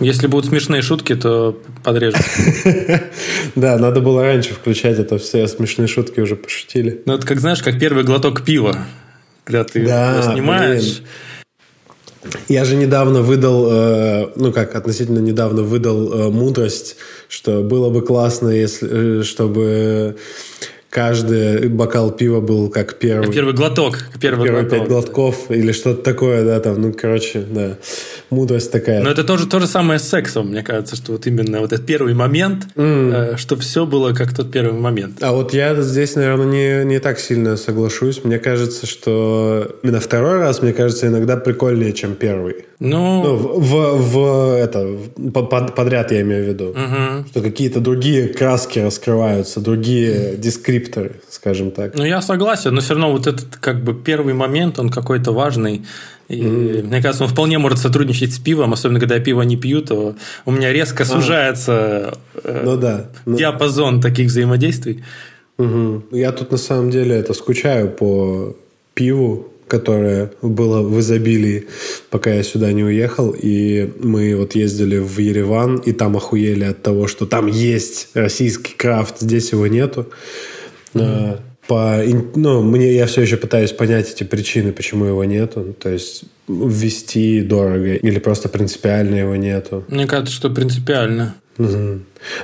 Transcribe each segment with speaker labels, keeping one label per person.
Speaker 1: Если будут смешные шутки, то подрежем.
Speaker 2: Да, надо было раньше включать это все смешные шутки уже пошутили.
Speaker 1: Ну, это как, знаешь, как первый глоток пива. Когда ты его снимаешь.
Speaker 2: Я же недавно выдал, э, ну как, относительно недавно выдал э, мудрость, что было бы классно, если, э, чтобы каждый бокал пива был как первый.
Speaker 1: Первый глоток. Первый,
Speaker 2: Первые
Speaker 1: глоток.
Speaker 2: пять глотков или что-то такое, да, там, ну, короче, да, мудрость такая.
Speaker 1: Но это тоже то же самое с сексом, мне кажется, что вот именно вот этот первый момент, э, что все было как тот первый момент.
Speaker 2: А вот я здесь, наверное, не, не так сильно соглашусь. Мне кажется, что именно второй раз, мне кажется, иногда прикольнее, чем первый.
Speaker 1: Ну,
Speaker 2: Ну, в, в, в это, под- подряд я имею в виду. Что какие-то другие краски раскрываются, другие дескрипторы, скажем так.
Speaker 1: ну, я согласен, но все равно вот этот как бы первый момент, он какой-то важный. И мне кажется, он вполне может сотрудничать с пивом, особенно когда я пиво не пью, то у меня резко сужается э,
Speaker 2: Ну да. Ну,
Speaker 1: диапазон таких взаимодействий.
Speaker 2: Мгм. Я тут на самом деле это скучаю по пиву, которое было в изобилии, пока я сюда не уехал. И мы вот ездили в Ереван, и там охуели от того, что там есть российский крафт, здесь его нету. А, По, ну, мне, я все еще пытаюсь понять эти причины, почему его нету. То есть ввести дорого или просто принципиально его нету.
Speaker 1: Мне кажется, что принципиально.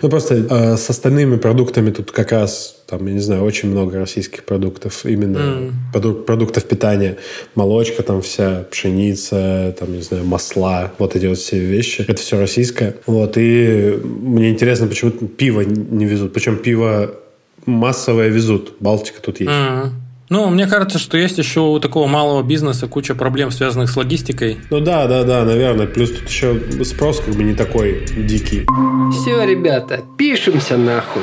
Speaker 2: Ну, просто э, с остальными продуктами тут как раз, там, я не знаю, очень много российских продуктов, именно проду- продуктов питания. Молочка там вся, пшеница, там, не знаю, масла, вот эти вот все вещи. Это все российское. Вот, и мне интересно, почему пиво не везут. Причем пиво массовое везут. Балтика тут есть.
Speaker 1: Мгм. Ну, мне кажется, что есть еще у такого малого бизнеса куча проблем, связанных с логистикой.
Speaker 2: Ну да, да, да, наверное. Плюс тут еще спрос как бы не такой дикий.
Speaker 3: Все, ребята, пишемся нахуй.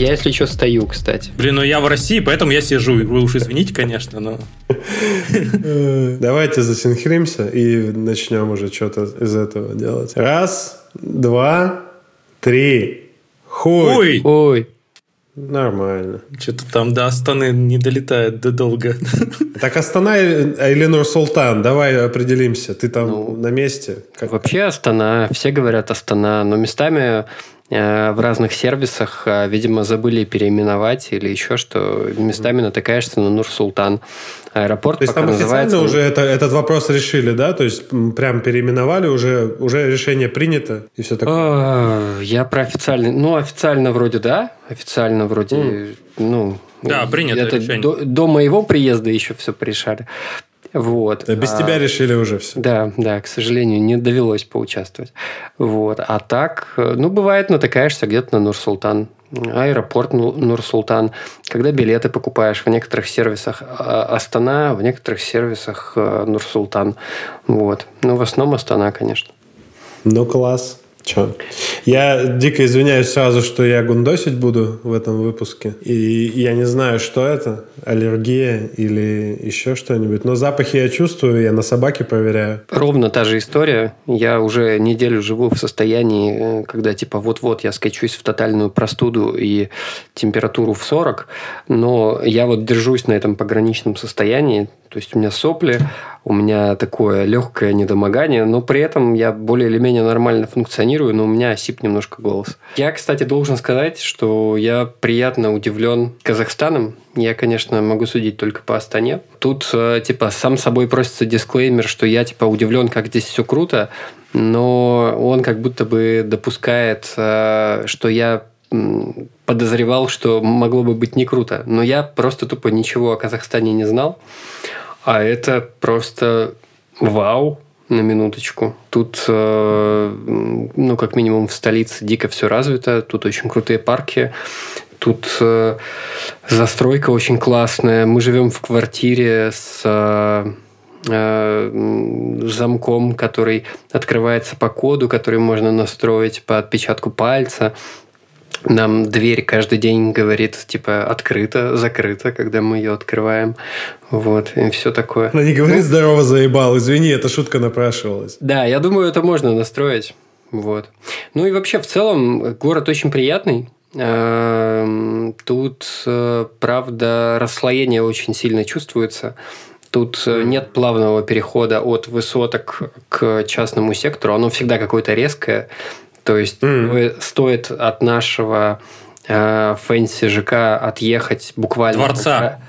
Speaker 3: Я, если что, стою, кстати.
Speaker 1: Блин, ну я в России, поэтому я сижу. Вы уж извините, конечно, но...
Speaker 2: Давайте засинхримся и начнем уже что-то из этого делать. Раз, два, три. Хуй.
Speaker 1: Ой!
Speaker 3: Ой,
Speaker 2: Нормально.
Speaker 1: Что-то там до Астаны не долетает да долго.
Speaker 2: Так Астана или Нур-Султан? Давай определимся. Ты там на месте? Как-
Speaker 3: вообще Астана, все говорят Астана, но местами э, в разных сервисах, э, видимо, забыли переименовать или еще что. Местами натыкаешься на Нур-Султан. Аэропорт
Speaker 2: То есть там официально
Speaker 3: называется...
Speaker 2: уже это, этот вопрос решили, да? То есть прям переименовали, уже, уже решение принято и все такое.
Speaker 3: А, Я про официальный... Ну, официально вроде да. Официально вроде... Ну,
Speaker 1: Да, принято
Speaker 3: это
Speaker 1: решение.
Speaker 3: До, до моего приезда еще все порешали. Вот.
Speaker 2: Да, Без
Speaker 3: А,
Speaker 2: тебя решили уже все.
Speaker 3: Да, да, к сожалению, не довелось поучаствовать. Вот. А так, э, ну, бывает, натыкаешься где-то на Нур-Султан. Аэропорт Ну- Нур-Султан. Когда билеты покупаешь в некоторых сервисах а, Астана, в некоторых сервисах э, Нур-Султан. Вот. Ну, в основном Астана, конечно.
Speaker 2: Ну, класс. Че? Я дико извиняюсь сразу, что я гундосить буду в этом выпуске. И я не знаю, что это. Аллергия или еще что-нибудь. Но запахи я чувствую, я на собаке проверяю.
Speaker 3: Ровно та же история. Я уже неделю живу в состоянии, э, когда типа вот-вот я скачусь в тотальную простуду и температуру в 40, но я вот держусь на этом пограничном состоянии. То есть у меня сопли, у меня такое легкое недомогание, но при этом я более или менее нормально функционирую, но у меня осип немножко голос. Я, кстати, должен сказать, что я приятно удивлен Казахстаном. Я, конечно, могу судить только по Астане. Тут, э, типа, сам собой просится дисклеймер, что я, типа, удивлен, как здесь все круто, но он как будто бы допускает, э, что я подозревал, что могло бы быть не круто. Но я просто тупо ничего о Казахстане не знал. А это просто вау на минуточку. Тут, э, ну, как минимум в столице дико все развито. Тут очень крутые парки. Тут э, застройка очень классная. Мы живем в квартире с э, замком, который открывается по коду, который можно настроить по отпечатку пальца. Нам дверь каждый день говорит, типа, открыто, закрыто, когда мы ее открываем. Вот, и все такое.
Speaker 2: Она не говорит «здорово, заебал», извини, эта шутка напрашивалась.
Speaker 3: Да, я думаю, это можно настроить. Вот. Ну и вообще, в целом, город очень приятный. Эм, тут, э, правда, расслоение очень сильно чувствуется. Тут э, нет плавного перехода от высоток к частному сектору. Оно всегда какое-то резкое. То есть mm. стоит от нашего э, fancy ЖК отъехать буквально...
Speaker 1: Дворца.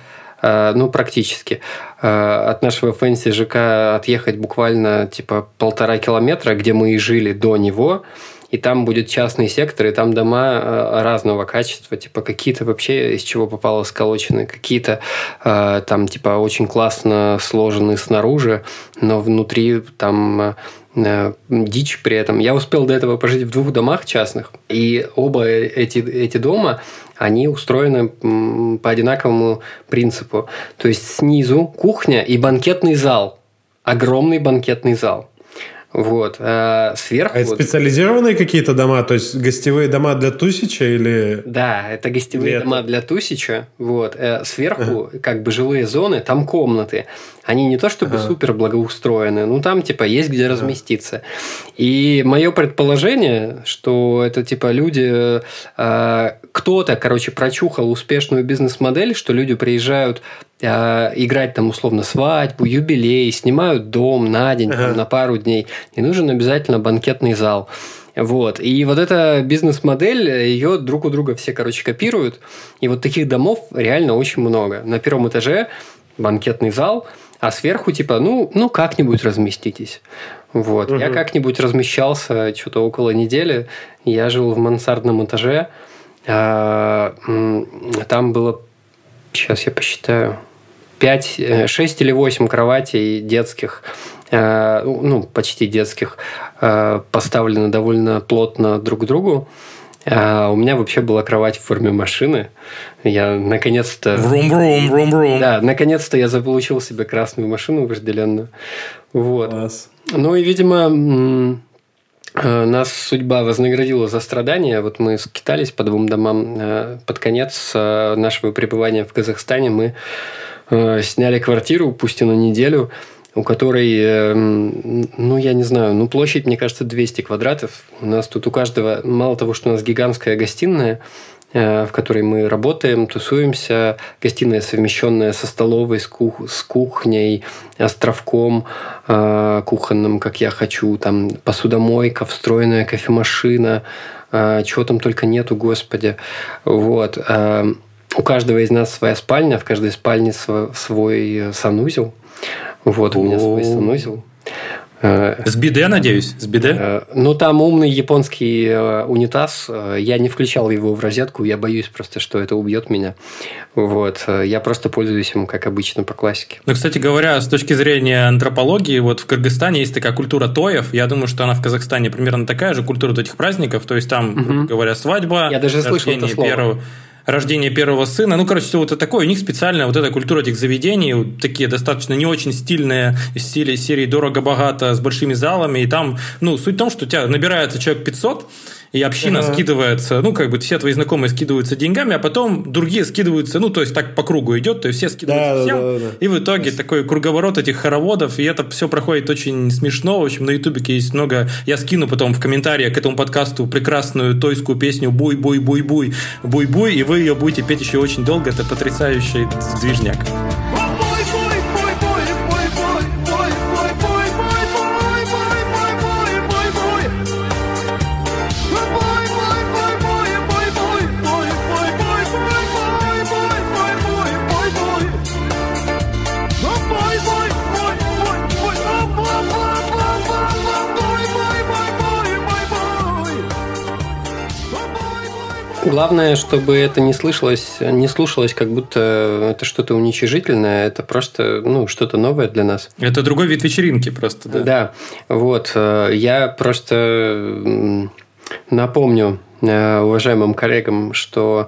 Speaker 3: Э, ну, практически. Э, от нашего fancy ЖК отъехать буквально типа полтора километра, где мы и жили до него и там будет частный сектор, и там дома э, разного качества, типа какие-то вообще из чего попало сколочены, какие-то э, там типа очень классно сложены снаружи, но внутри там э, дичь при этом. Я успел до этого пожить в двух домах частных, и оба эти, эти дома, они устроены по одинаковому принципу. То есть снизу кухня и банкетный зал. Огромный банкетный зал. Вот. А сверху...
Speaker 2: А это специализированные какие-то дома? То есть гостевые дома для Тусича или...
Speaker 3: Да, это гостевые Лето. дома для Тусича. Вот. Э, сверху ага. как бы жилые зоны, там комнаты. Они не то чтобы ага. супер благоустроены, ну там типа есть где ага. разместиться. И мое предположение, что это типа люди... Э, кто-то, короче, прочухал успешную бизнес-модель, что люди приезжают э, играть там условно свадьбу, юбилей, снимают дом на день, ага. там, на пару дней. Не нужен обязательно банкетный зал. Вот. И вот эта бизнес-модель, ее друг у друга все, короче, копируют. И вот таких домов реально очень много. На первом этаже банкетный зал, а сверху типа, ну, ну как-нибудь разместитесь. Вот. Угу. Я как-нибудь размещался что-то около недели. Я жил в мансардном этаже. А, там было, сейчас я посчитаю, 5, 6 э, или 8 кроватей детских, э, ну, почти детских, э, поставлены довольно плотно друг к другу. А у меня вообще была кровать в форме машины. Я наконец-то...
Speaker 1: Врум-врум, врум-врум.
Speaker 3: Да, наконец-то я заполучил себе красную машину вожделенную. Вот. Класс. Ну и, видимо, нас судьба вознаградила за страдания. Вот мы скитались по двум домам. Под конец нашего пребывания в Казахстане мы Э, сняли квартиру, пусть и на неделю, у которой, э, ну, я не знаю, ну, площадь, мне кажется, 200 квадратов. У нас тут у каждого, мало того, что у нас гигантская гостиная, э, в которой мы работаем, тусуемся. Гостиная, совмещенная со столовой, с, кух с кухней, островком кухонным, как я хочу. Там посудомойка, встроенная кофемашина. Чего там только нету, господи. Вот у каждого из нас своя спальня, в каждой спальне свой э, санузел. Вот, у меня свой санузел.
Speaker 1: Э, с биде, надеюсь? С биде? Э,
Speaker 3: ну, там умный японский унитаз. Я не включал его в розетку. Я боюсь просто, что это убьет меня. Вот. Я просто пользуюсь им, как обычно, по классике.
Speaker 1: Ну, кстати говоря, с точки зрения антропологии, вот в Кыргызстане есть такая культура тоев. Я думаю, что она в Казахстане примерно такая же, культура этих праздников. То есть, там, угу. говоря, свадьба.
Speaker 3: Я даже слышал это слово. Первого
Speaker 1: рождение первого сына. Ну, короче, все вот это такое. У них специальная вот эта культура этих заведений, вот такие достаточно не очень стильные стили серии дорого-богато с большими залами. И там, ну, суть в том, что у тебя набирается человек 500, и община ага. скидывается, ну, как бы все твои знакомые скидываются деньгами, а потом другие скидываются, ну, то есть так по кругу идет, то есть все скидываются да, всем, да, да, да. и в итоге такой круговорот этих хороводов, и это все проходит очень смешно, в общем, на ютубе есть много, я скину потом в комментариях к этому подкасту прекрасную тойскую песню «Буй-буй-буй-буй, буй-буй», и вы ее будете петь еще очень долго, это потрясающий движняк.
Speaker 3: Главное, чтобы это не слышалось, не слушалось, как будто это что-то уничижительное, это просто ну, что-то новое для нас.
Speaker 1: Это другой вид вечеринки просто, да?
Speaker 3: Да, вот. Э, я просто напомню э, уважаемым коллегам, что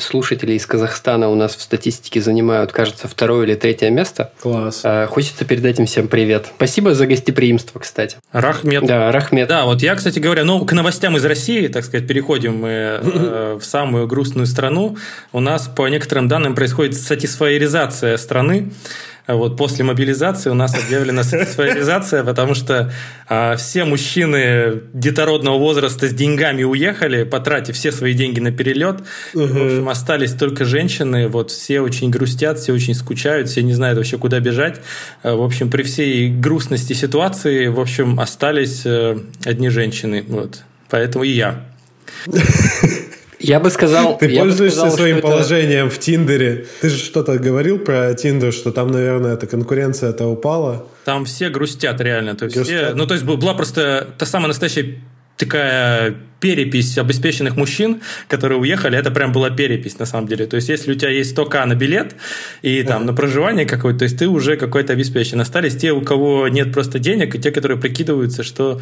Speaker 3: слушатели из Казахстана у нас в статистике занимают, кажется, второе или третье место.
Speaker 2: Класс.
Speaker 3: А, хочется передать им всем привет. Спасибо за гостеприимство, кстати.
Speaker 1: Рахмет.
Speaker 3: Да, Рахмет.
Speaker 1: Да, вот я, кстати говоря, ну, к новостям из России, так сказать, переходим мы э, в самую грустную страну. У нас, по некоторым данным, происходит сатисфайеризация страны. Вот после мобилизации у нас объявлена сатисфайризация, потому что а, все мужчины детородного возраста с деньгами уехали, потратив все свои деньги на перелет. Угу. В общем, остались только женщины. Вот все очень грустят, все очень скучают, все не знают вообще, куда бежать. А, в общем, при всей грустности ситуации, в общем, остались э, одни женщины. Вот. Поэтому и я.
Speaker 3: Я бы сказал...
Speaker 2: Ты пользуешься сказал, своим положением это... в Тиндере. Ты же что-то говорил про Тиндер, что там, наверное, эта конкуренция-то упала.
Speaker 1: Там все грустят реально. То есть грустят. Все, ну, то есть была просто та самая настоящая такая перепись обеспеченных мужчин, которые уехали, это прям была перепись на самом деле. То есть, если у тебя есть 100к на билет и там на проживание какое-то, то есть ты уже какой-то обеспечен. Остались те, у кого нет просто денег, и те, которые прикидываются, что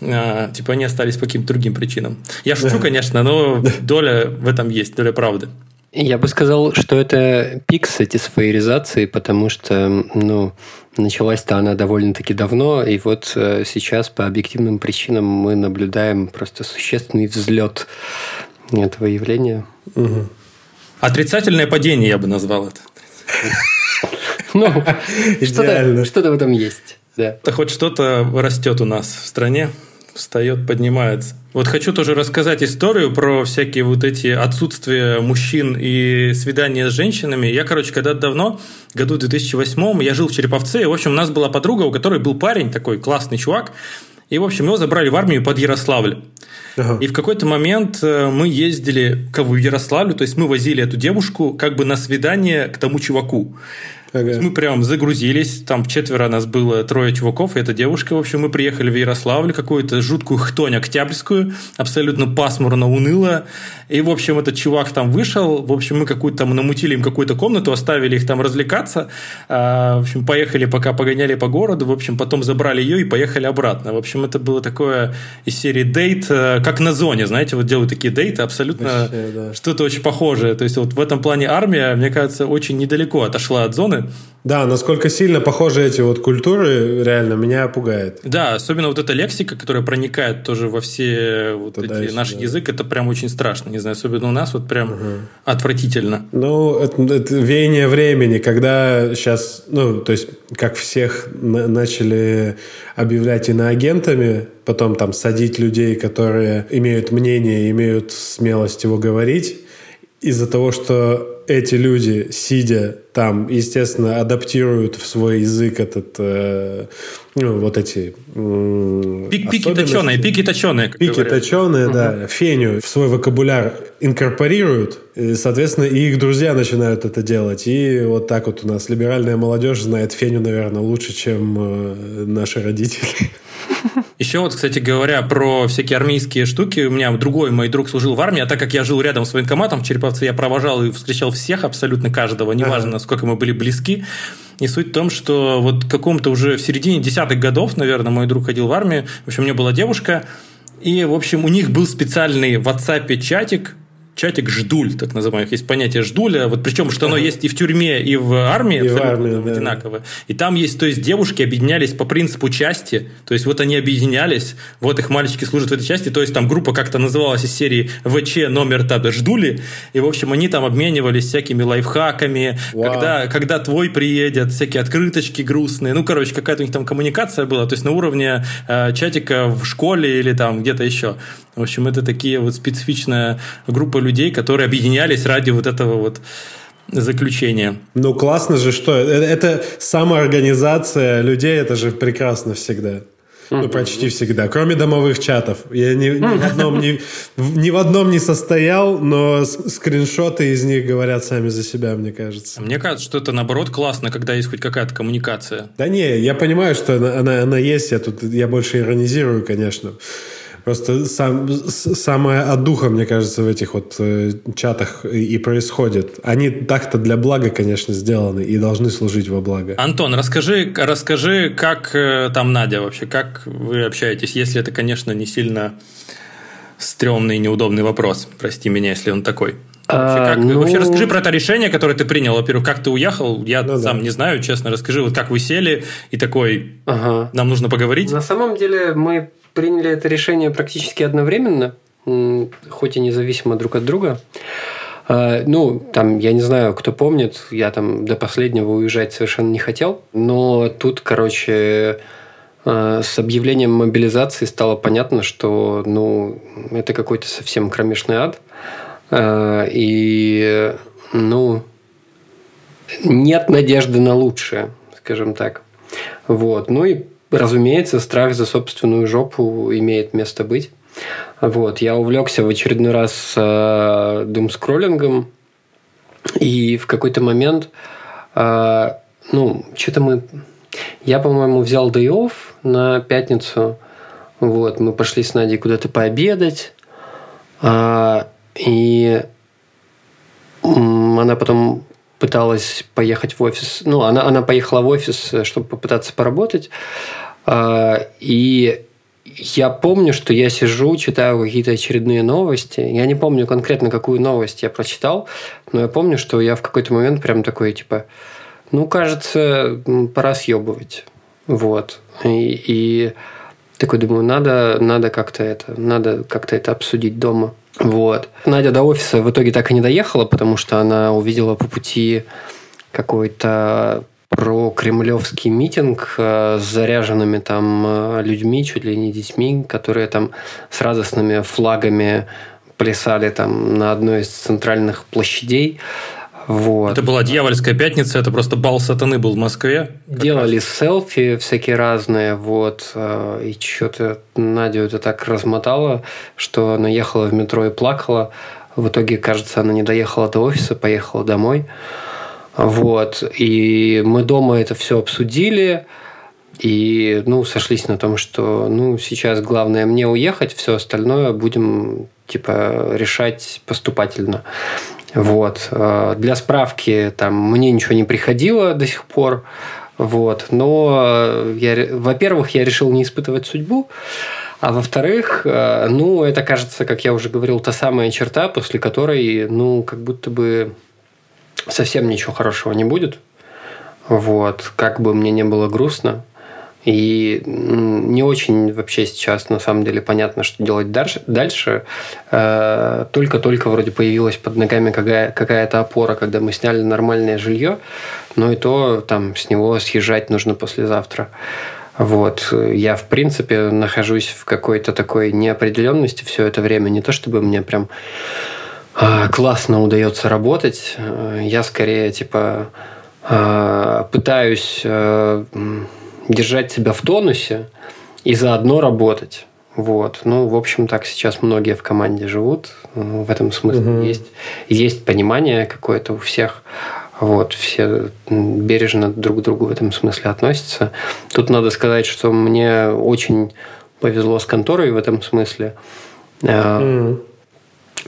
Speaker 1: э, типа они остались по каким-то другим причинам. Я шучу, конечно, но доля в этом есть, доля правды.
Speaker 3: Я бы сказал, что это пик сатисфайеризации, потому что ну, началась-то она довольно-таки давно, и вот э, сейчас по объективным причинам мы наблюдаем просто существенный взлет этого явления.
Speaker 1: Угу. Отрицательное падение, я бы назвал это.
Speaker 3: Ну, что-то в этом есть.
Speaker 1: Да. Хоть что-то растет у нас в стране встает, поднимается. Вот хочу тоже рассказать историю про всякие вот эти отсутствия мужчин и свидания с женщинами. Я, короче, когда давно, году 2008 я жил в Череповце, и, в общем, у нас была подруга, у которой был парень, такой классный чувак, и, в общем, его забрали в армию под Ярославль. Ага. И в какой-то момент э, мы ездили в Ярославлю, то есть мы возили эту девушку как бы на свидание к тому чуваку. Ага. Мы прям загрузились, там четверо нас было, трое чуваков, и эта девушка, в общем, мы приехали в Ярославль, какую-то жуткую хтонь октябрьскую, абсолютно пасмурно, уныло, и, в общем, этот чувак там вышел, в общем, мы какую-то там намутили им какую-то комнату, оставили их там развлекаться, а, в общем, поехали, пока погоняли по городу, в общем, потом забрали ее и поехали обратно. В общем, это было такое из серии дейт, э, как на зоне, знаете, вот делают такие дейты, абсолютно Вообще, да. что-то очень похожее. То есть вот в этом плане армия, мне кажется, очень недалеко отошла от зоны,
Speaker 2: да, насколько сильно похожи эти вот культуры, реально меня пугает.
Speaker 1: Да, особенно вот эта лексика, которая проникает тоже во все вот Туда эти, наш язык, это прям очень страшно. Не знаю, особенно у нас вот прям угу. отвратительно.
Speaker 2: Ну, это, это веяние времени, когда сейчас, ну, то есть, как всех на- начали объявлять иноагентами, потом там садить людей, которые имеют мнение, имеют смелость его говорить, из-за того, что эти люди, сидя там, естественно, адаптируют в свой язык этот, э, ну, вот эти...
Speaker 1: Э, Пик, пики точеные, пики точеные.
Speaker 2: Пики говорят. точеные, угу. да. Феню в свой вокабуляр инкорпорируют, и, соответственно, и их друзья начинают это делать. И вот так вот у нас либеральная молодежь знает Феню, наверное, лучше, чем э, наши родители.
Speaker 1: Еще вот, кстати говоря, про всякие армейские штуки. У меня другой мой друг служил в армии, а так как я жил рядом с военкоматом в Череповце, я провожал и встречал всех, абсолютно каждого, неважно, насколько мы были близки. И суть в том, что вот каком-то уже в середине десятых годов, наверное, мой друг ходил в армию. В общем, у меня была девушка, и, в общем, у них был специальный в WhatsApp чатик, чатик ждуль, так называемый. Есть понятие ждуля, вот причем, что оно есть и в тюрьме, и в армии, и в армии, да. одинаково. И там есть, то есть девушки объединялись по принципу части, то есть вот они объединялись, вот их мальчики служат в этой части, то есть там группа как-то называлась из серии ВЧ номер тогда ждули, и в общем они там обменивались всякими лайфхаками, когда, когда твой приедет, всякие открыточки грустные, ну короче какая-то у них там коммуникация была, то есть на уровне э, чатика в школе или там где-то еще. В общем, это такие вот специфичная группа людей, которые объединялись ради вот этого вот заключения.
Speaker 2: Ну, классно же, что э, это самоорганизация людей, это же прекрасно всегда. Ну, почти всегда. Кроме домовых чатов. Я ни, ни, в, одном, ни, ни в одном не состоял, но скриншоты из них говорят сами за себя, мне кажется.
Speaker 1: Мне кажется, что это наоборот классно, когда есть хоть какая-то коммуникация.
Speaker 2: Да не, я понимаю, что она, она, она есть. Я тут я больше иронизирую, конечно. Просто сам, от духа, мне кажется, в этих вот э, чатах и происходит. Они так-то для блага, конечно, сделаны и должны служить во благо.
Speaker 1: Антон, расскажи, расскажи, как э, там Надя вообще, как вы общаетесь, если это, конечно, не сильно стрёмный и неудобный вопрос. Прости меня, если он такой. Вообще, как, а, ну... вообще расскажи про это решение, которое ты принял. Во-первых, как ты уехал, я ну, сам да. не знаю, честно. Расскажи, вот как вы сели и такой, ага. нам нужно поговорить.
Speaker 3: На самом деле мы приняли это решение практически одновременно, хоть и независимо друг от друга. А, ну, там, я не знаю, кто помнит, я там до последнего уезжать совершенно не хотел, но тут, короче, а, с объявлением мобилизации стало понятно, что, ну, это какой-то совсем кромешный ад, а, и, ну, нет надежды на лучшее, скажем так. Вот. Ну и, разумеется, страх за собственную жопу имеет место быть. Вот. Я увлекся в очередной раз э, думскроллингом, и в какой-то момент, ну, что-то мы... Я, по-моему, взял day off на пятницу. Вот, мы пошли с Надей куда-то пообедать. А, и она потом пыталась поехать в офис. Ну, она, она поехала в офис, э, чтобы попытаться поработать. А, и я помню, что я сижу, читаю какие-то очередные новости. Я не помню конкретно, какую новость я прочитал, но я помню, что я в какой-то момент прям такой, типа, ну, кажется, пора съебывать. Вот. И, и такой думаю, надо, надо как-то это, надо как-то это обсудить дома. Вот. Надя до офиса в итоге так и не доехала, потому что она увидела по пути какой-то про кремлевский митинг э, с заряженными там э, людьми, чуть ли не детьми, которые там с радостными флагами плясали там на одной из центральных площадей. Вот.
Speaker 1: Это была дьявольская пятница, это просто бал сатаны был в Москве.
Speaker 3: Делали раз. селфи всякие разные, вот, э, и что-то Надю это так размотало, что она ехала в метро и плакала. В итоге, кажется, она не доехала до офиса, поехала домой. Вот. И мы дома это все обсудили. И, ну, сошлись на том, что, ну, сейчас главное мне уехать, все остальное будем, типа, решать поступательно. Вот. Э, для справки, там, мне ничего не приходило до сих пор. Вот. Но, я, во-первых, я решил не испытывать судьбу. А во-вторых, э, ну, это, кажется, как я уже говорил, та самая черта, после которой, ну, как будто бы совсем ничего хорошего не будет. Вот. Как бы мне не было грустно. И не очень вообще сейчас на самом деле понятно, что делать дальше. Э, только-только вроде появилась под ногами какая- какая-то опора, когда мы сняли нормальное жилье, но и то там с него съезжать нужно послезавтра. Вот. Я, в принципе, нахожусь в какой-то такой неопределенности все это время. Не то чтобы мне прям а, классно удается работать. Э, я скорее типа пытаюсь э, держать себя в тонусе и заодно работать. Вот. Ну, в общем, так сейчас многие в команде живут. Ну, в этом смысле угу. есть, есть понимание какое-то у всех. Вот, все бережно друг к другу в этом смысле относятся. Тут надо сказать, что мне очень повезло с конторой в этом смысле. Mm.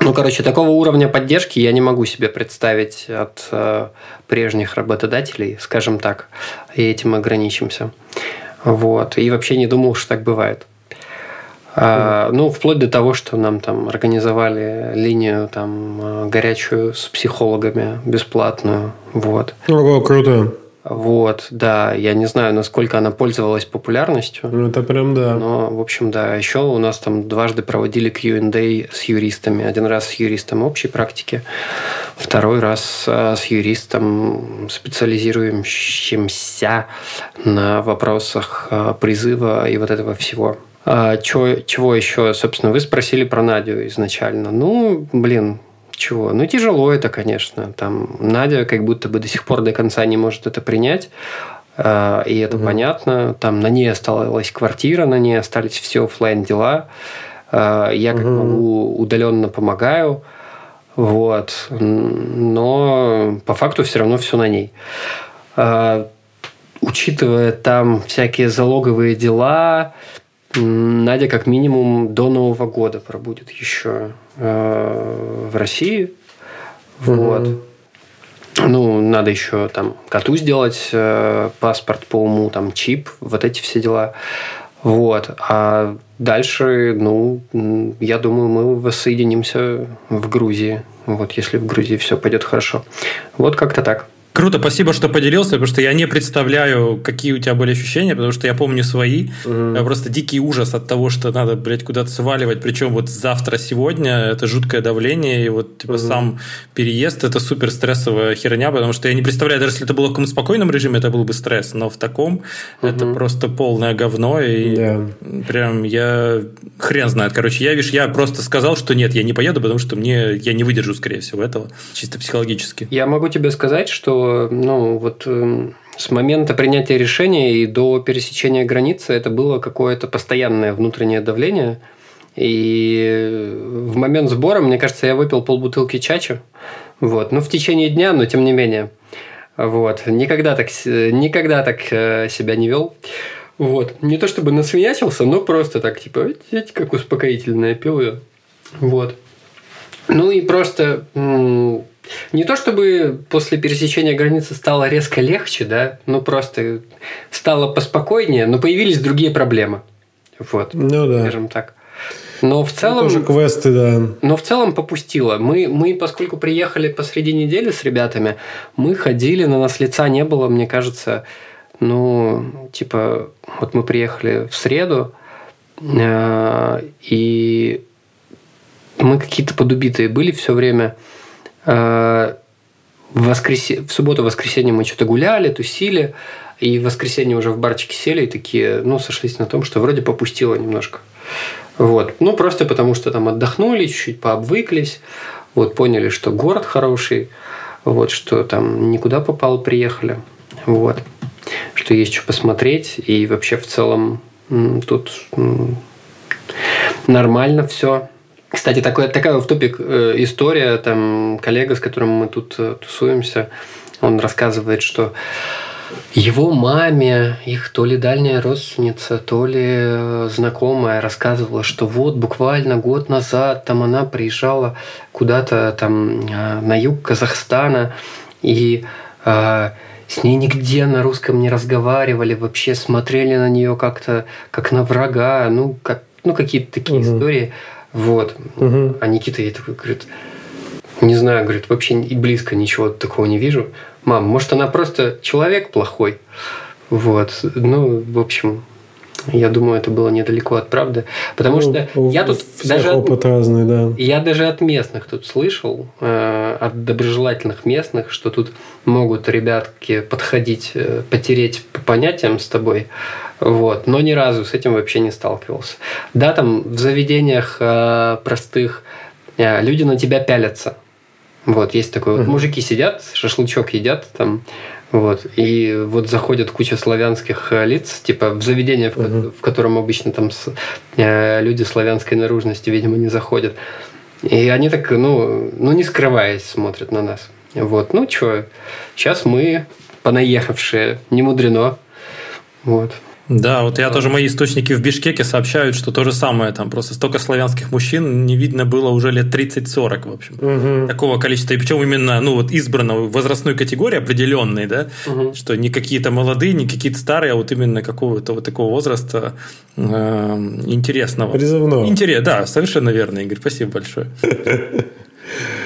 Speaker 3: Ну, короче, такого уровня поддержки я не могу себе представить от э, прежних работодателей, скажем так, и этим ограничимся. Вот. И вообще не думал, что так бывает. А, ну, вплоть до того, что нам там организовали линию там э, горячую с психологами бесплатную. Вот.
Speaker 2: Ого, круто.
Speaker 3: Вот, да, я не знаю, насколько она пользовалась популярностью.
Speaker 2: Ну, это прям да.
Speaker 3: Но, в общем, да. Еще у нас там дважды проводили Q&A с юристами. Один раз с юристом общей практики, второй раз а, с юристом, специализирующимся на вопросах а, призыва и вот этого всего. А, чего, чего еще? Собственно, вы спросили про Надю изначально. Ну, блин, чего? Ну, тяжело это, конечно. Там Надя как будто бы до сих пор до конца не может это принять. А, и это угу. понятно. Там на ней осталась квартира, на ней остались все офлайн дела. А, я как угу. могу удаленно помогаю. Вот. Но по факту все равно все на ней. А, учитывая там всякие залоговые дела, Надя как минимум до Нового года пробудет еще э, в России. Вот. Угу. Ну, надо еще там коту сделать э, паспорт по уму, там чип, вот эти все дела. Вот. А дальше, ну, я думаю, мы воссоединимся в Грузии. Вот, если в Грузии все пойдет хорошо. Вот как-то так.
Speaker 1: Круто, спасибо, что поделился, потому что я не представляю, какие у тебя были ощущения, потому что я помню свои. Угу. Просто дикий ужас от того, что надо, блядь, куда-то сваливать. Причем вот завтра, сегодня это жуткое давление, и вот типа угу. сам переезд это супер стрессовая херня, потому что я не представляю, даже если это было в каком-то спокойном режиме, это был бы стресс, но в таком угу. это просто полное говно, и да. прям я хрен знает. Короче, я, видишь, я просто сказал, что нет, я не поеду, потому что мне я не выдержу, скорее всего, этого, чисто психологически.
Speaker 3: Я могу тебе сказать, что, ну, вот эм, с момента принятия решения и до пересечения границы это было какое-то постоянное внутреннее давление. И в момент сбора, мне кажется, я выпил полбутылки чача. Вот. Ну, в течение дня, но тем не менее. Вот. Никогда так, никогда так э, себя не вел. Вот. Не то чтобы насвинячился, но просто так, типа, видите, как успокоительное пил ее. Вот. Ну и просто не то чтобы после пересечения границы стало резко легче, да, ну просто стало поспокойнее, но появились другие проблемы. Вот. Ну да. Скажем так. Но в целом...
Speaker 2: Тоже квесты, да.
Speaker 3: Но в целом попустило. Мы, мы, поскольку приехали посреди недели с ребятами, мы ходили, на нас лица не было, мне кажется, ну, типа, вот мы приехали в среду, э, и мы какие-то подубитые были все время. Э, в, воскресе... в субботу-воскресенье мы что-то гуляли, тусили, и в воскресенье уже в барчике сели и такие, ну, сошлись на том, что вроде попустило немножко. Вот. Ну, просто потому что там отдохнули, чуть-чуть пообвыклись, вот, поняли, что город хороший, вот, что там никуда попал, приехали, вот, что есть что посмотреть, и вообще в целом тут нормально все. Кстати, такой, такая в топик э, история, там коллега, с которым мы тут э, тусуемся, он рассказывает, что его маме, их то ли дальняя родственница, то ли э, знакомая рассказывала, что вот буквально год назад там она приезжала куда-то там на юг Казахстана, и э, с ней нигде на русском не разговаривали, вообще смотрели на нее как-то как на врага, ну, как, ну какие-то такие угу. истории. Вот. Угу. А Никита ей такой говорит, не знаю, говорит, вообще и близко ничего такого не вижу. Мам, может, она просто человек плохой? Вот. Ну, в общем, я думаю, это было недалеко от правды. Потому ну, что я тут даже
Speaker 2: опыт разный, да.
Speaker 3: Я даже от местных тут слышал, э, от доброжелательных местных, что тут могут ребятки подходить, э, потереть по понятиям с тобой. Вот. Но ни разу с этим вообще не сталкивался. Да, там в заведениях э, простых э, люди на тебя пялятся. Вот, есть такое. Вот мужики сидят, шашлычок едят, там вот. И вот заходят куча славянских э, лиц, типа в заведение, uh-huh. в, котором обычно там с, э, люди славянской наружности, видимо, не заходят. И они так, ну, ну, не скрываясь, смотрят на нас. Вот. Ну, что, сейчас мы понаехавшие, не мудрено. Вот.
Speaker 1: Да, вот я тоже мои источники в Бишкеке сообщают, что то же самое, там просто столько славянских мужчин не видно было уже лет 30-40, в общем. Угу. Такого количества, и причем именно, ну вот избранного возрастной категории определенной, да, угу. что не какие-то молодые, не какие-то старые, а вот именно какого-то вот такого возраста э, интересного.
Speaker 2: Призывного.
Speaker 1: Интерес, да, совершенно верно, Игорь, спасибо большое.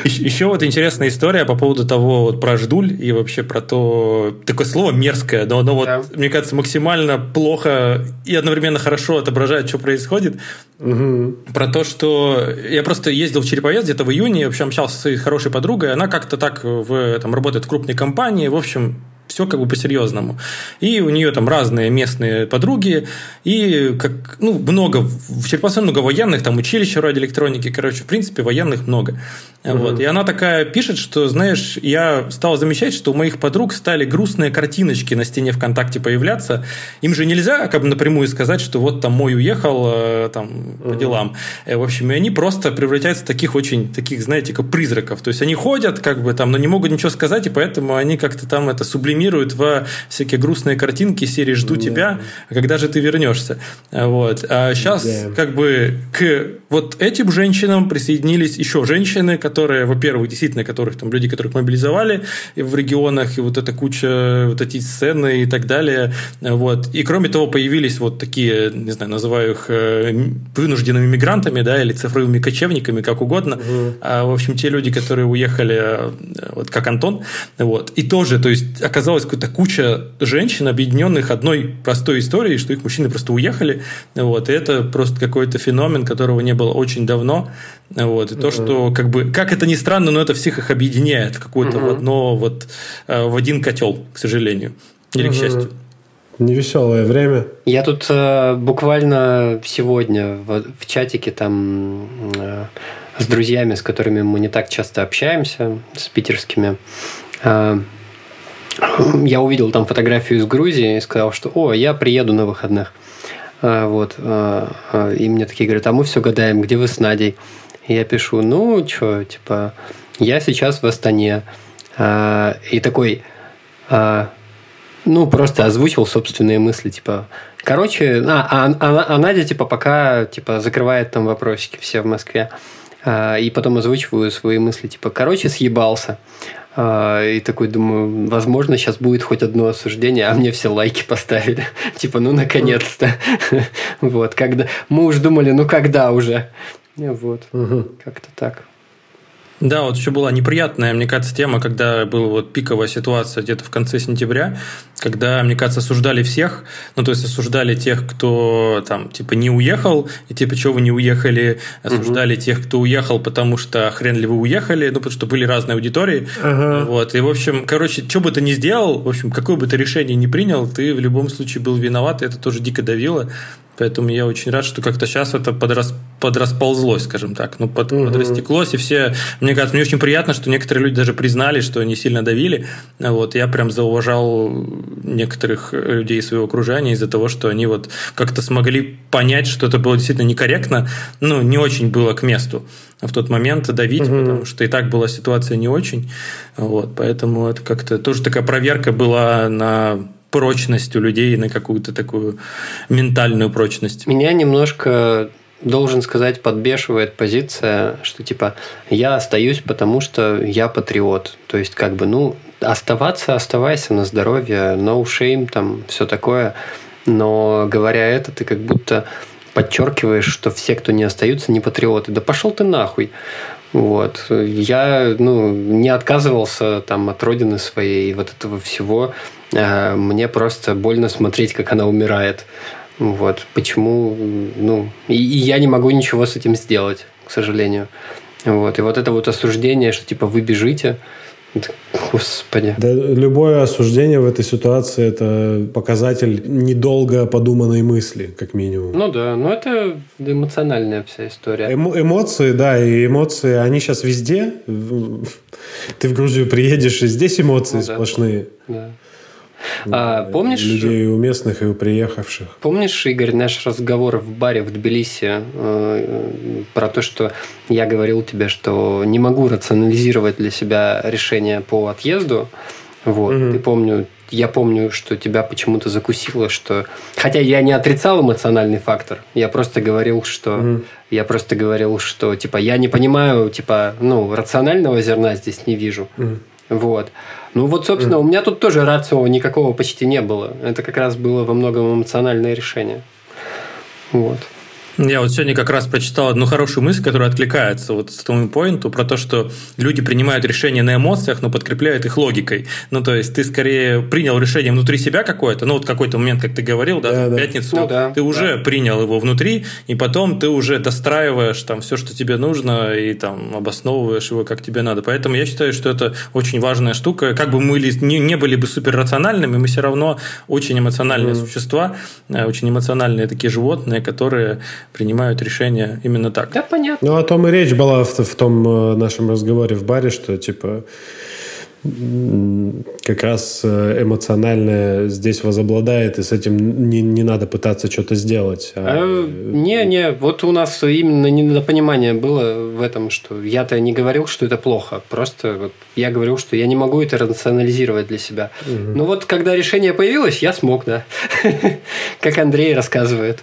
Speaker 1: Еще вот интересная история по поводу того, вот про ждуль и вообще про то, такое слово мерзкое, но оно вот, да. мне кажется, максимально плохо и одновременно хорошо отображает, что происходит. Угу. Про то, что я просто ездил в Череповец где-то в июне, в общем, общался со своей хорошей подругой, она как-то так в, там, работает в крупной компании, в общем, все как бы по-серьезному. И у нее там разные местные подруги, и как, ну, много, в Череповце много военных, там училище радиоэлектроники, короче, в принципе, военных много. Угу. Вот. И она такая пишет, что, знаешь, я стал замечать, что у моих подруг стали грустные картиночки на стене ВКонтакте появляться. Им же нельзя как бы напрямую сказать, что вот там мой уехал э, там угу. по делам. Э, в общем, и они просто превращаются в таких очень, таких, знаете, как призраков. То есть они ходят как бы там, но не могут ничего сказать, и поэтому они как-то там это сублимируют декомпримируют в всякие грустные картинки серии «Жду yeah. тебя», когда же ты вернешься? Вот. А сейчас yeah. как бы к вот этим женщинам присоединились еще женщины, которые, во-первых, действительно, которых там люди, которых мобилизовали в регионах, и вот эта куча, вот эти сцены и так далее. Вот. И кроме того, появились вот такие, не знаю, называю их э, вынужденными мигрантами, да, или цифровыми кочевниками, как угодно. Угу. А, в общем, те люди, которые уехали, э, вот как Антон, вот. И тоже, то есть, оказалась какая-то куча женщин, объединенных одной простой историей, что их мужчины просто уехали, вот. И это просто какой-то феномен, которого не было очень давно. Вот. И то, что, как бы, как это ни странно, но это всех их объединяет в какое-то угу. в одно, вот, э, в один котел, к сожалению. Или угу. к счастью.
Speaker 2: Невеселое время.
Speaker 3: Я тут э, буквально сегодня в, в чатике там э, с друзьями, с которыми мы не так часто общаемся, с питерскими, э, я увидел там фотографию из Грузии и сказал, что «О, я приеду на выходных». Э, вот. Э, и мне такие говорят, а мы все гадаем, где вы с Надей? Я пишу, ну, что, типа, я сейчас в Астане. Э, и такой, э, ну, просто озвучил собственные мысли, типа, короче, а, а, а, а Надя, типа, пока, типа, закрывает там вопросики все в Москве. А, и потом озвучиваю свои мысли, типа, короче, съебался. А, и такой думаю, возможно, сейчас будет хоть одно осуждение, а мне все лайки поставили. типа, ну, наконец-то. вот, когда... Мы уж думали, ну, когда уже? Вот, как-то так.
Speaker 1: Да, вот еще была неприятная, мне кажется, тема, когда была вот пиковая ситуация где-то в конце сентября, когда, мне кажется, осуждали всех, ну, то есть осуждали тех, кто там, типа, не уехал, и типа, чего вы не уехали, осуждали угу. тех, кто уехал, потому что хрен ли вы уехали, ну, потому что были разные аудитории, ага. вот, и, в общем, короче, что бы ты ни сделал, в общем, какое бы ты решение ни принял, ты в любом случае был виноват, и это тоже дико давило, Поэтому я очень рад, что как-то сейчас это подрас, подрасползлось, скажем так. Ну, под, угу. подрастеклось, и все... Мне кажется, мне очень приятно, что некоторые люди даже признали, что они сильно давили. Вот, я прям зауважал некоторых людей своего окружения из-за того, что они вот как-то смогли понять, что это было действительно некорректно, ну, не очень было к месту в тот момент давить, угу. потому что и так была ситуация не очень. Вот, поэтому это как-то тоже такая проверка была на прочность у людей, на какую-то такую ментальную прочность.
Speaker 3: Меня немножко должен сказать, подбешивает позиция, что типа я остаюсь, потому что я патриот. То есть, как бы, ну, оставаться, оставайся на здоровье, no shame, там, все такое. Но говоря это, ты как будто подчеркиваешь, что все, кто не остаются, не патриоты. Да пошел ты нахуй. Вот. Я ну, не отказывался там, от родины своей и вот этого всего. А, мне просто больно смотреть, как она умирает. Вот. Почему? Ну, и, и я не могу ничего с этим сделать, к сожалению. Вот. И вот это вот осуждение, что типа вы бежите, Господи.
Speaker 2: Да, любое осуждение в этой ситуации это показатель недолго подуманной мысли, как минимум.
Speaker 3: Ну да, но это эмоциональная вся история.
Speaker 2: Эмо эмоции, да, и эмоции, они сейчас везде. Ты в Грузию приедешь, и здесь эмоции ну, сплошные. Да. А, помнишь... Людей у местных и у приехавших.
Speaker 3: Помнишь, Игорь, наш разговор в баре в Тбилиси э, про то, что я говорил тебе, что не могу рационализировать для себя решение по отъезду. Вот. Угу. Ты помню, я помню, что тебя почему-то закусило, что... Хотя я не отрицал эмоциональный фактор, я просто говорил, что... Угу. Я просто говорил, что, типа, я не понимаю, типа, ну, рационального зерна здесь не вижу. Угу. Вот. Ну вот, собственно, mm. у меня тут тоже рацио никакого почти не было. Это как раз было во многом эмоциональное решение. Вот.
Speaker 1: Я вот сегодня как раз прочитал одну хорошую мысль, которая откликается вот с тому поинту про то, что люди принимают решения на эмоциях, но подкрепляют их логикой. Ну, то есть ты скорее принял решение внутри себя какое-то, ну, вот какой-то момент, как ты говорил, да, да в пятницу, Ну, да, ты уже да. принял его внутри, и потом ты уже достраиваешь там все, что тебе нужно, и там обосновываешь его, как тебе надо. Поэтому я считаю, что это очень важная штука. Как бы мы не, не были бы суперрациональными, мы все равно очень эмоциональные mm. существа, э, очень эмоциональные такие животные, которые принимают решения именно так.
Speaker 3: Да, понятно.
Speaker 2: Ну, о том и речь была в, в том э, нашем разговоре в баре, что, типа, как раз э, эмоциональное здесь возобладает, и с этим не, не надо пытаться что-то сделать.
Speaker 3: А... А, не, не, вот у нас именно недопонимание было в этом, что я-то не говорил, что это плохо, просто вот я говорил, что я не могу это рационализировать для себя. Угу. Но вот когда решение появилось, я смог, да. Как Андрей рассказывает.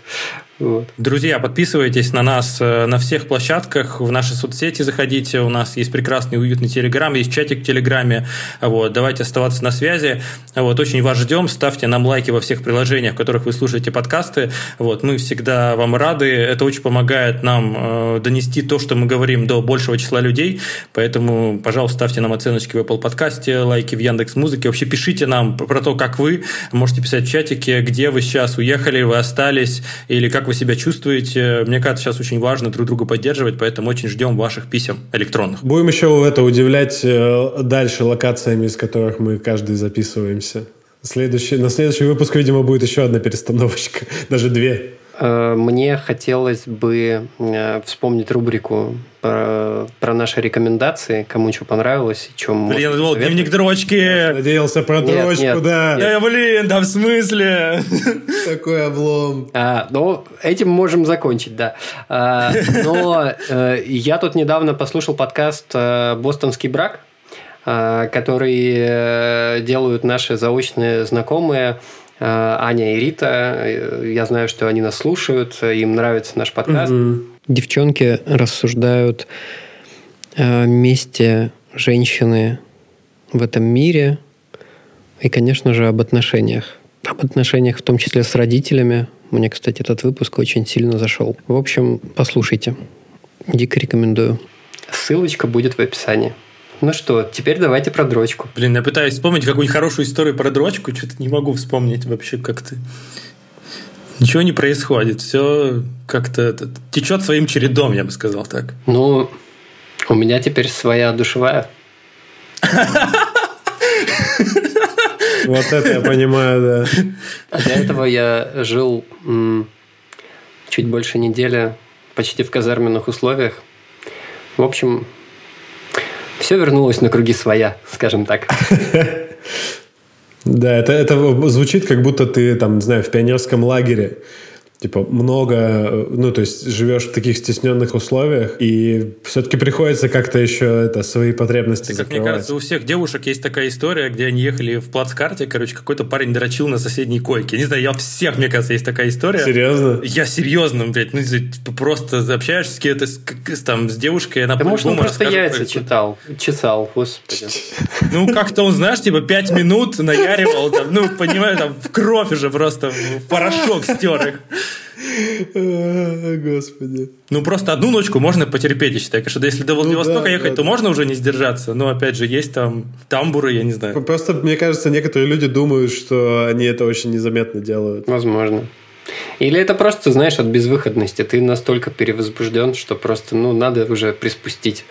Speaker 1: Вот. Друзья, подписывайтесь на нас э, на всех площадках, в наши соцсети заходите, у нас есть прекрасный уютный телеграм, есть чатик в телеграме, вот, давайте оставаться на связи, вот, очень вас ждем, ставьте нам лайки во всех приложениях, в которых вы слушаете подкасты, вот, мы всегда вам рады, это очень помогает нам э, донести то, что мы говорим до большего числа людей, поэтому, пожалуйста, ставьте нам оценочки в Apple подкасте, лайки в Яндекс Музыке, вообще пишите нам про то, как вы, можете писать в чатике, где вы сейчас уехали, вы остались, или как вы вы себя чувствуете. Мне кажется, сейчас очень важно друг друга поддерживать, поэтому очень ждем ваших писем электронных.
Speaker 2: Будем еще это удивлять э, дальше локациями, из которых мы каждый записываемся. Следующий, на следующий выпуск, видимо, будет еще одна перестановочка, даже две.
Speaker 3: Э, мне хотелось бы э, вспомнить рубрику про, про наши рекомендации, кому что понравилось, чем
Speaker 1: Блин, я думал, дневник дрочки.
Speaker 2: Надеялся про нет, дрочку, нет. да.
Speaker 1: Я, блин, да в смысле?
Speaker 2: Такой облом.
Speaker 3: А, ну, этим можем закончить, да. А, но э, я тут недавно послушал подкаст «Бостонский брак», который делают наши заочные знакомые Э, Аня и Рита. Э, я знаю, что они нас слушают, им нравится наш подкаст. Угу. Девчонки рассуждают о месте женщины в этом мире и, конечно же, об отношениях. Об отношениях в том числе с родителями. Мне, кстати, этот выпуск очень сильно зашел. В общем, послушайте. Дико рекомендую. Ссылочка будет в описании. Ну что, теперь давайте про дрочку.
Speaker 1: Блин, я пытаюсь вспомнить какую-нибудь хорошую историю про дрочку, что-то не могу вспомнить вообще как-то. Ничего не происходит, все как-то течет своим чередом, я бы сказал так.
Speaker 3: Ну, у меня теперь своя душевая.
Speaker 2: Вот это я понимаю, да.
Speaker 3: А до этого я жил чуть больше недели почти в казарменных условиях. В общем, все вернулось на круги своя, скажем так.
Speaker 2: Да, это, это звучит, как будто ты, там, знаю, в пионерском лагере типа много, ну, то есть живешь в таких стесненных условиях, и все-таки приходится как-то еще это свои потребности
Speaker 1: как закрывать. Мне кажется, у всех девушек есть такая история, где они ехали в плацкарте, короче, какой-то парень дрочил на соседней койке. Не знаю, я у всех, мне кажется, есть такая история.
Speaker 2: Серьезно?
Speaker 1: Я серьезно, блядь, ну, типа, просто общаешься с, кем-то, с, там, с девушкой, она
Speaker 3: да может, он просто яйца читал, чесал, господи.
Speaker 1: Ну, как-то он, знаешь, типа, пять минут наяривал, там, ну, понимаешь, там, в кровь уже просто, в порошок стер их.
Speaker 2: Господи.
Speaker 1: Ну, просто одну ночку можно потерпеть, я считаю. Конечно, если до Владивостока ну, да, ехать, да, то да. можно уже не сдержаться. Но, опять же, есть там тамбуры, я не знаю.
Speaker 2: Просто, мне кажется, некоторые люди думают, что они это очень незаметно делают.
Speaker 3: Возможно. Или это просто, знаешь, от безвыходности. Ты настолько перевозбужден, что просто, ну, надо уже приспустить.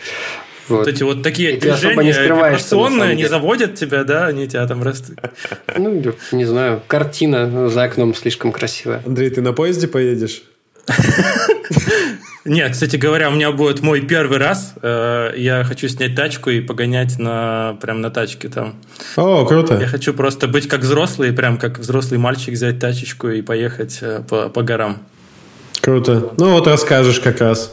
Speaker 1: Вот. вот эти вот такие и движения вибрационные не заводят тебя, да? Они тебя там растут.
Speaker 3: Ну, не знаю. Картина за окном слишком красивая.
Speaker 2: Андрей, ты на поезде поедешь?
Speaker 1: Нет, кстати говоря, у меня будет мой первый раз. Э, я хочу снять тачку и погонять на прям на тачке там.
Speaker 2: О, круто.
Speaker 1: Я хочу просто быть как взрослый, прям как взрослый мальчик, взять тачечку и поехать э, по, по горам.
Speaker 2: Круто. Ну вот расскажешь как раз.